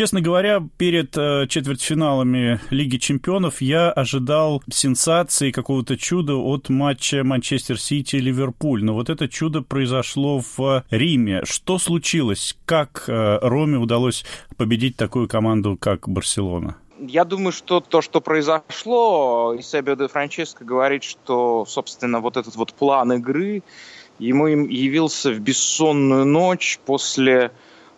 Честно говоря, перед э, четвертьфиналами Лиги чемпионов я ожидал сенсации, какого-то чуда от матча Манчестер Сити-Ливерпуль. Но вот это чудо произошло в Риме. Что случилось? Как э, Роме удалось победить такую команду, как Барселона? Я думаю, что то, что произошло, Исабио де Франческо говорит, что, собственно, вот этот вот план игры ему явился в бессонную ночь после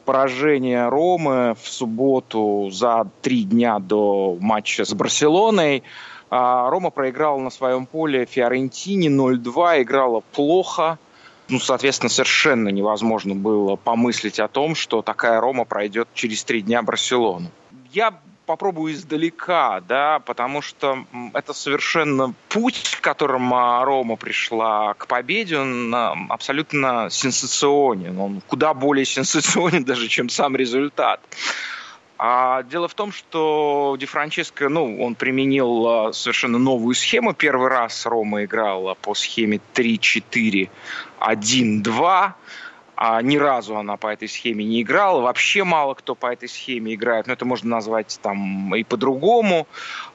поражения Ромы в субботу за три дня до матча с Барселоной. А, Рома проиграла на своем поле Фиорентине 0-2, играла плохо. Ну, соответственно, совершенно невозможно было помыслить о том, что такая Рома пройдет через три дня Барселону. Я попробую издалека, да, потому что это совершенно путь, которым Рома пришла к победе, он а, абсолютно сенсационен. Он куда более сенсационен даже, чем сам результат. А дело в том, что Ди Франческо, ну, он применил а, совершенно новую схему. Первый раз Рома играла по схеме 3-4-1-2 а ни разу она по этой схеме не играла. Вообще мало кто по этой схеме играет, но это можно назвать там и по-другому.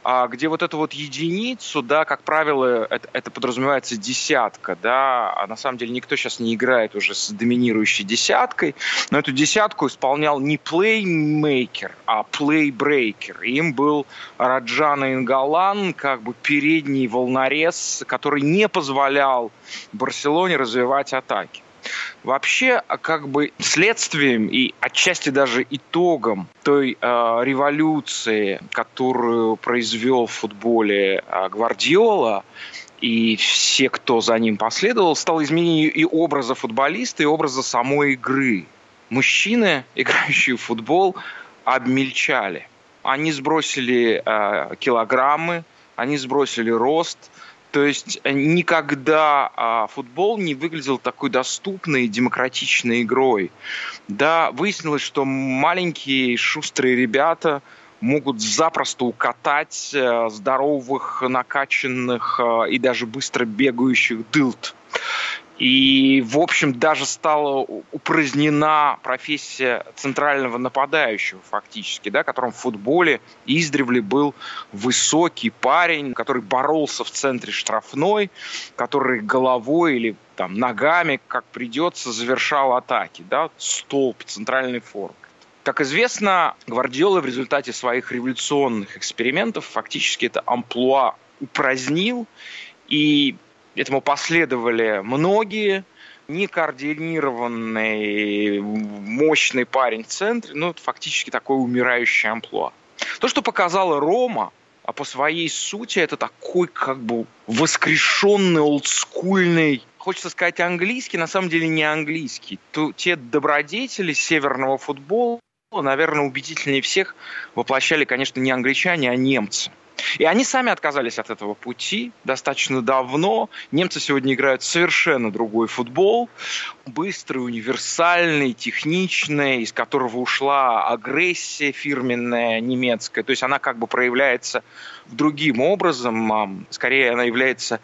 А где вот эту вот единицу, да, как правило, это, это подразумевается десятка, да, а на самом деле никто сейчас не играет уже с доминирующей десяткой, но эту десятку исполнял не плеймейкер, а плейбрейкер. Им был Раджана Ингалан, как бы передний волнорез, который не позволял Барселоне развивать атаки. Вообще, а как бы следствием и отчасти даже итогом той э, революции, которую произвел в футболе э, Гвардиола, и все, кто за ним последовал, стало изменение и образа футболиста, и образа самой игры. Мужчины, играющие в футбол, обмельчали. Они сбросили э, килограммы, они сбросили рост – то есть э, никогда а, футбол не выглядел такой доступной, демократичной игрой. Да, выяснилось, что маленькие шустрые ребята могут запросто укатать э, здоровых, накачанных э, и даже быстро бегающих дылт. И, в общем, даже стала упразднена профессия центрального нападающего фактически, да, которым в футболе издревле был высокий парень, который боролся в центре штрафной, который головой или там, ногами, как придется, завершал атаки. Да, столб, центральный форк. Как известно, Гвардиола в результате своих революционных экспериментов фактически это амплуа упразднил и Этому последовали многие. Некоординированный, мощный парень в центре, ну, фактически такое умирающее амплуа. То, что показала Рома, а по своей сути это такой как бы воскрешенный, олдскульный, хочется сказать английский, на самом деле не английский. То, те добродетели северного футбола, наверное, убедительнее всех воплощали, конечно, не англичане, а немцы. И они сами отказались от этого пути достаточно давно. Немцы сегодня играют совершенно другой футбол. Быстрый, универсальный, техничный, из которого ушла агрессия фирменная немецкая. То есть она как бы проявляется другим образом. Скорее она является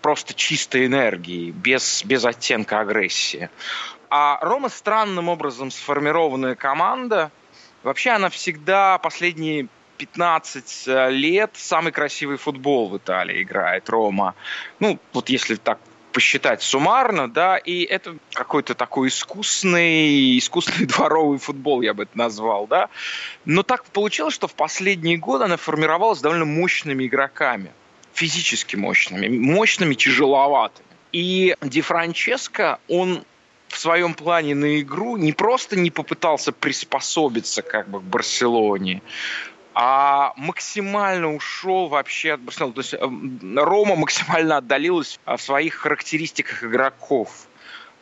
просто чистой энергией, без, без оттенка агрессии. А Рома странным образом сформированная команда. Вообще она всегда последние 15 э, лет самый красивый футбол в Италии играет Рома. Ну, вот если так посчитать суммарно, да, и это какой-то такой искусный, искусный дворовый футбол, я бы это назвал, да. Но так получилось, что в последние годы она формировалась довольно мощными игроками, физически мощными, мощными, тяжеловатыми. И Ди Франческо, он в своем плане на игру не просто не попытался приспособиться как бы к Барселоне, а максимально ушел вообще от Барселоны. То есть эм, Рома максимально отдалилась в своих характеристиках игроков.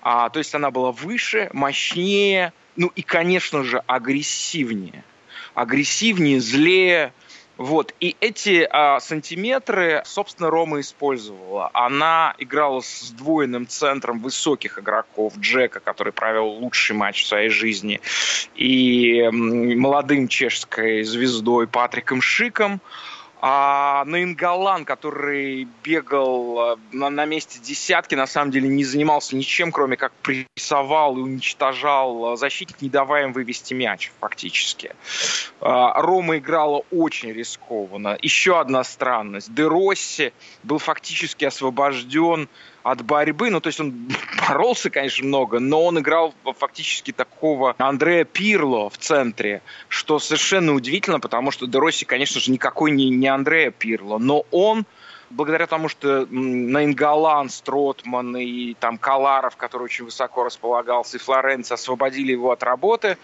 А, то есть она была выше, мощнее, ну и, конечно же, агрессивнее. Агрессивнее, злее, вот. И эти а, сантиметры, собственно, Рома использовала. Она играла с сдвоенным центром высоких игроков. Джека, который провел лучший матч в своей жизни, и молодым чешской звездой Патриком Шиком. А Наингалан, который бегал э, на, на месте десятки, на самом деле не занимался ничем, кроме как прессовал и уничтожал защитник, не давая им вывести мяч фактически. А, Рома играла очень рискованно. Еще одна странность. Де Росси был фактически освобожден от борьбы. Ну, то есть он боролся, конечно, много, но он играл фактически такого Андрея Пирло в центре, что совершенно удивительно, потому что Дероси, конечно же, никакой не, не Андрея Пирло, но он благодаря тому, что Наингалан, Стротман и там Каларов, который очень высоко располагался, и Флоренция освободили его от работы,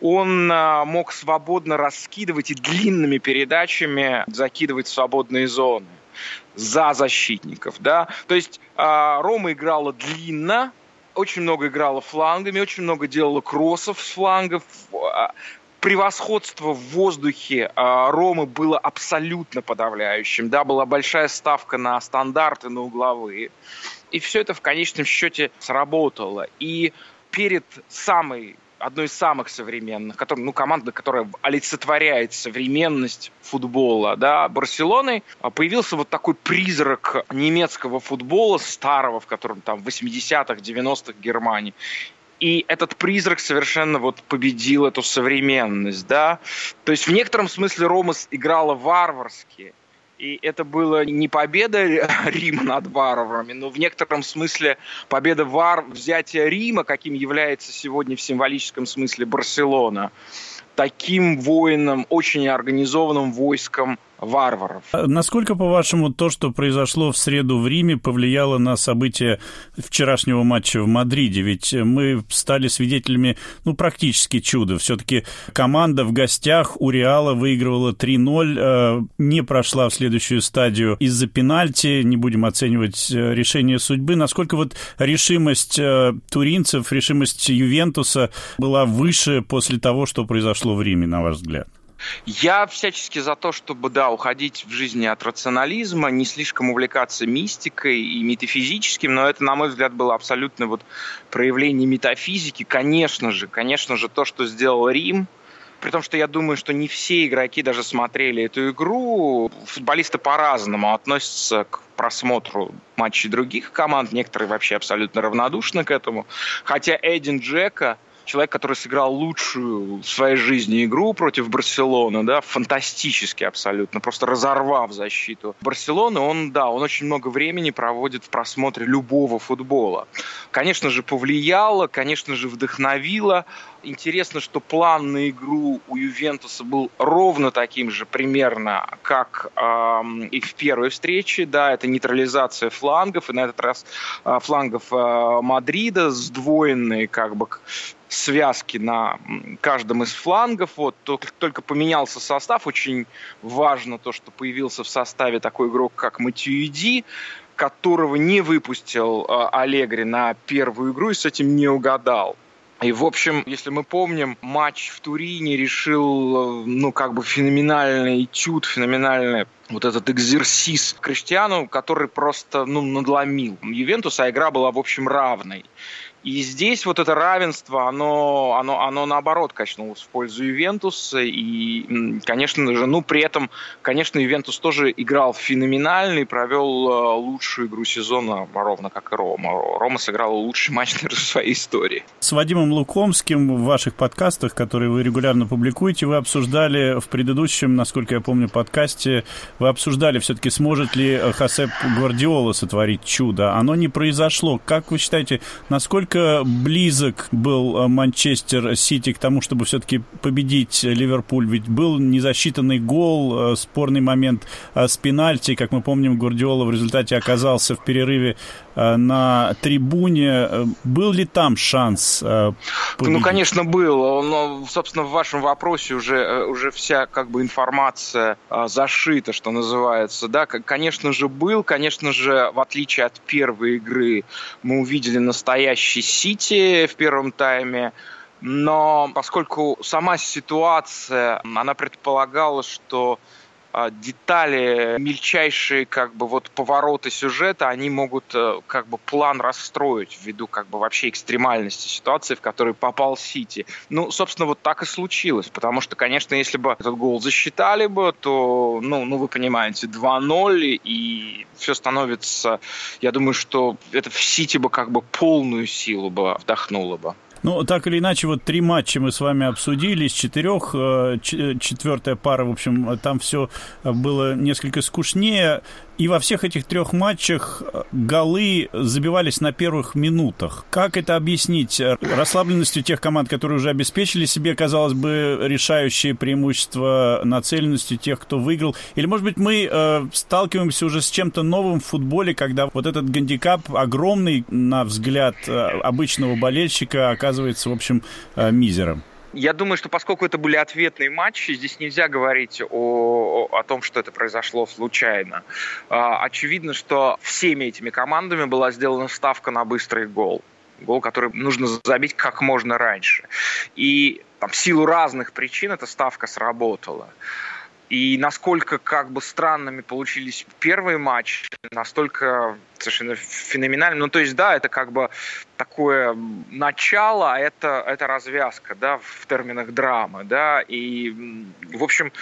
он а, мог свободно раскидывать и длинными передачами закидывать в свободные зоны за защитников, да. То есть э, Рома играла длинно, очень много играла флангами, очень много делала кроссов с флангов. Превосходство в воздухе э, Ромы было абсолютно подавляющим. Да, была большая ставка на стандарты, на угловые. И все это в конечном счете сработало. И перед самой одной из самых современных, который, ну, команда, которая олицетворяет современность футбола, да, Барселоны, а, появился вот такой призрак немецкого футбола, старого, в котором там 80-х, 90-х Германии. И этот призрак совершенно вот победил эту современность, да. То есть в некотором смысле Ромас играла варварски, и это было не победа Рима над варварами, но в некотором смысле победа вар... взятия Рима, каким является сегодня в символическом смысле Барселона, таким воином, очень организованным войском варваров. А насколько, по-вашему, то, что произошло в среду в Риме, повлияло на события вчерашнего матча в Мадриде? Ведь мы стали свидетелями, ну, практически чуда. Все-таки команда в гостях у Реала выигрывала 3-0, э, не прошла в следующую стадию из-за пенальти. Не будем оценивать э, решение судьбы. Насколько вот решимость э, туринцев, решимость Ювентуса была выше после того, что произошло в Риме, на ваш взгляд? Я всячески за то, чтобы, да, уходить в жизни от рационализма, не слишком увлекаться мистикой и метафизическим, но это, на мой взгляд, было абсолютно вот проявление метафизики. Конечно же, конечно же, то, что сделал Рим, при том, что я думаю, что не все игроки даже смотрели эту игру. Футболисты по-разному относятся к просмотру матчей других команд. Некоторые вообще абсолютно равнодушны к этому. Хотя Эдин Джека – человек, который сыграл лучшую в своей жизни игру против Барселоны, да, фантастически абсолютно, просто разорвав защиту Барселоны, он, да, он очень много времени проводит в просмотре любого футбола. Конечно же, повлияло, конечно же, вдохновило. Интересно, что план на игру у Ювентуса был ровно таким же примерно, как э, и в первой встрече. Да, это нейтрализация флангов, и на этот раз э, флангов э, Мадрида, сдвоенные как бы связки на каждом из флангов. Вот, только поменялся состав. Очень важно то, что появился в составе такой игрок, как Матюиди, которого не выпустил э, Аллегри на первую игру и с этим не угадал. И, в общем, если мы помним, матч в Турине решил, э, ну, как бы феноменальный этюд, феноменальный вот этот экзерсис Криштиану, который просто, ну, надломил Ювентус, а игра была, в общем, равной. И здесь вот это равенство, оно, оно, оно наоборот качнулось в пользу Ювентуса. И, конечно же, ну, при этом, конечно, Ювентус тоже играл феноменально и провел э, лучшую игру сезона, ровно как и Рома. Рома сыграл лучший матч, в своей истории. С Вадимом Лукомским в ваших подкастах, которые вы регулярно публикуете, вы обсуждали в предыдущем, насколько я помню, подкасте, вы обсуждали все-таки, сможет ли Хосеп Гвардиола сотворить чудо. Оно не произошло. Как вы считаете, насколько близок был э, Манчестер Сити к тому, чтобы все-таки победить Ливерпуль? Ведь был незасчитанный гол, э, спорный момент э, с пенальти. Как мы помним, Гвардиола в результате оказался в перерыве на трибуне. Был ли там шанс победить? Ну, конечно, был. Но, собственно, в вашем вопросе уже, уже вся как бы информация зашита, что называется. Да, конечно же, был. Конечно же, в отличие от первой игры, мы увидели настоящий Сити в первом тайме. Но поскольку сама ситуация, она предполагала, что детали, мельчайшие как бы вот повороты сюжета, они могут э, как бы план расстроить ввиду как бы вообще экстремальности ситуации, в которой попал Сити. Ну, собственно, вот так и случилось, потому что, конечно, если бы этот гол засчитали бы, то, ну, ну вы понимаете, 2-0, и все становится, я думаю, что это в Сити бы как бы полную силу бы вдохнуло бы. Ну, так или иначе, вот три матча мы с вами обсудили, из четырех, э, четвертая пара, в общем, там все было несколько скучнее. И во всех этих трех матчах э, голы забивались на первых минутах. Как это объяснить? Расслабленностью тех команд, которые уже обеспечили себе, казалось бы, решающее преимущество нацеленностью тех, кто выиграл? Или, может быть, мы э, сталкиваемся уже с чем-то новым в футболе, когда вот этот гандикап огромный, на взгляд э, обычного болельщика, оказывается, в общем, э, мизером? Я думаю, что поскольку это были ответные матчи, здесь нельзя говорить о, о том, что это произошло случайно. А, очевидно, что всеми этими командами была сделана ставка на быстрый гол. Гол, который нужно забить как можно раньше. И там, в силу разных причин эта ставка сработала. И насколько как бы странными получились первые матчи, настолько совершенно феноменально. Ну, то есть, да, это как бы такое начало, а это, это развязка, да, в терминах драмы, да, и, в общем,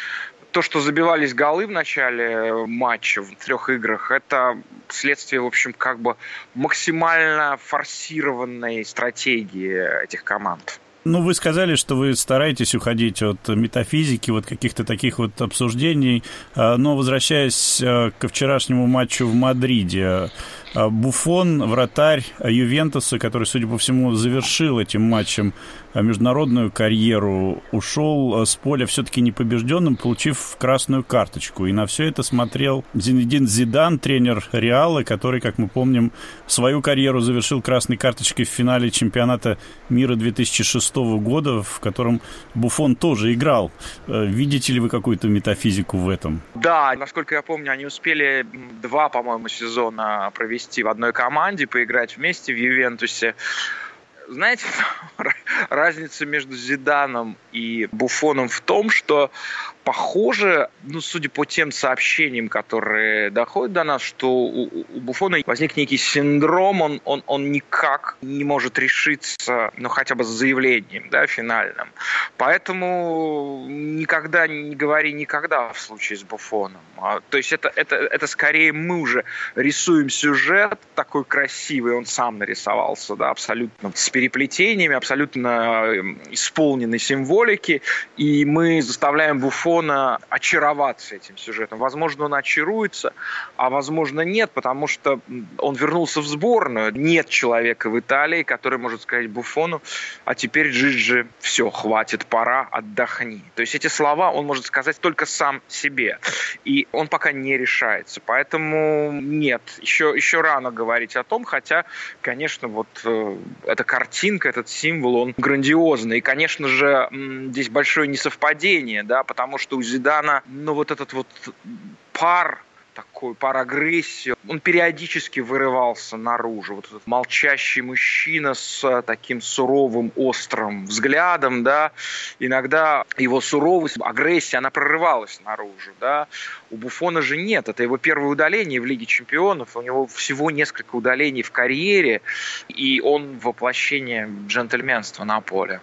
то, что забивались голы в начале матча, в трех играх, это следствие, в общем, как бы максимально форсированной стратегии этих команд. Ну, вы сказали, что вы стараетесь уходить от метафизики, вот каких-то таких вот обсуждений. А, но возвращаясь а, ко вчерашнему матчу в Мадриде, а, Буфон, вратарь Ювентуса, который, судя по всему, завершил этим матчем международную карьеру, ушел а, с поля все-таки непобежденным, получив красную карточку. И на все это смотрел Зинедин Зидан, тренер Реала, который, как мы помним, свою карьеру завершил красной карточкой в финале чемпионата мира 2006 года, в котором Буфон тоже играл. Видите ли вы какую-то метафизику в этом? Да, насколько я помню, они успели два, по-моему, сезона провести в одной команде, поиграть вместе в Ювентусе. Знаете, разница между Зиданом и Буфоном в том, что похоже, ну, судя по тем сообщениям, которые доходят до нас, что у, у Буфона возник некий синдром, он, он, он никак не может решиться, ну, хотя бы с заявлением, да, финальным. Поэтому никогда не говори никогда в случае с Буфоном. А, то есть это, это, это скорее мы уже рисуем сюжет такой красивый, он сам нарисовался, да, абсолютно с переплетениями, абсолютно эм, исполненной символики, и мы заставляем Буфона Буфона очароваться этим сюжетом. Возможно, он очаруется, а возможно нет, потому что он вернулся в сборную. Нет человека в Италии, который может сказать Буфону, а теперь Джиджи, все, хватит, пора, отдохни. То есть эти слова он может сказать только сам себе. И он пока не решается. Поэтому нет, еще, еще рано говорить о том, хотя, конечно, вот э, эта картинка, этот символ, он грандиозный. И, конечно же, здесь большое несовпадение, да, потому что у Зидана, ну, вот этот вот пар такой пар агрессии. Он периодически вырывался наружу. Вот этот молчащий мужчина с таким суровым, острым взглядом, да. Иногда его суровость, агрессия, она прорывалась наружу, да. У Буфона же нет. Это его первое удаление в Лиге Чемпионов. У него всего несколько удалений в карьере, и он воплощение джентльменства на поле.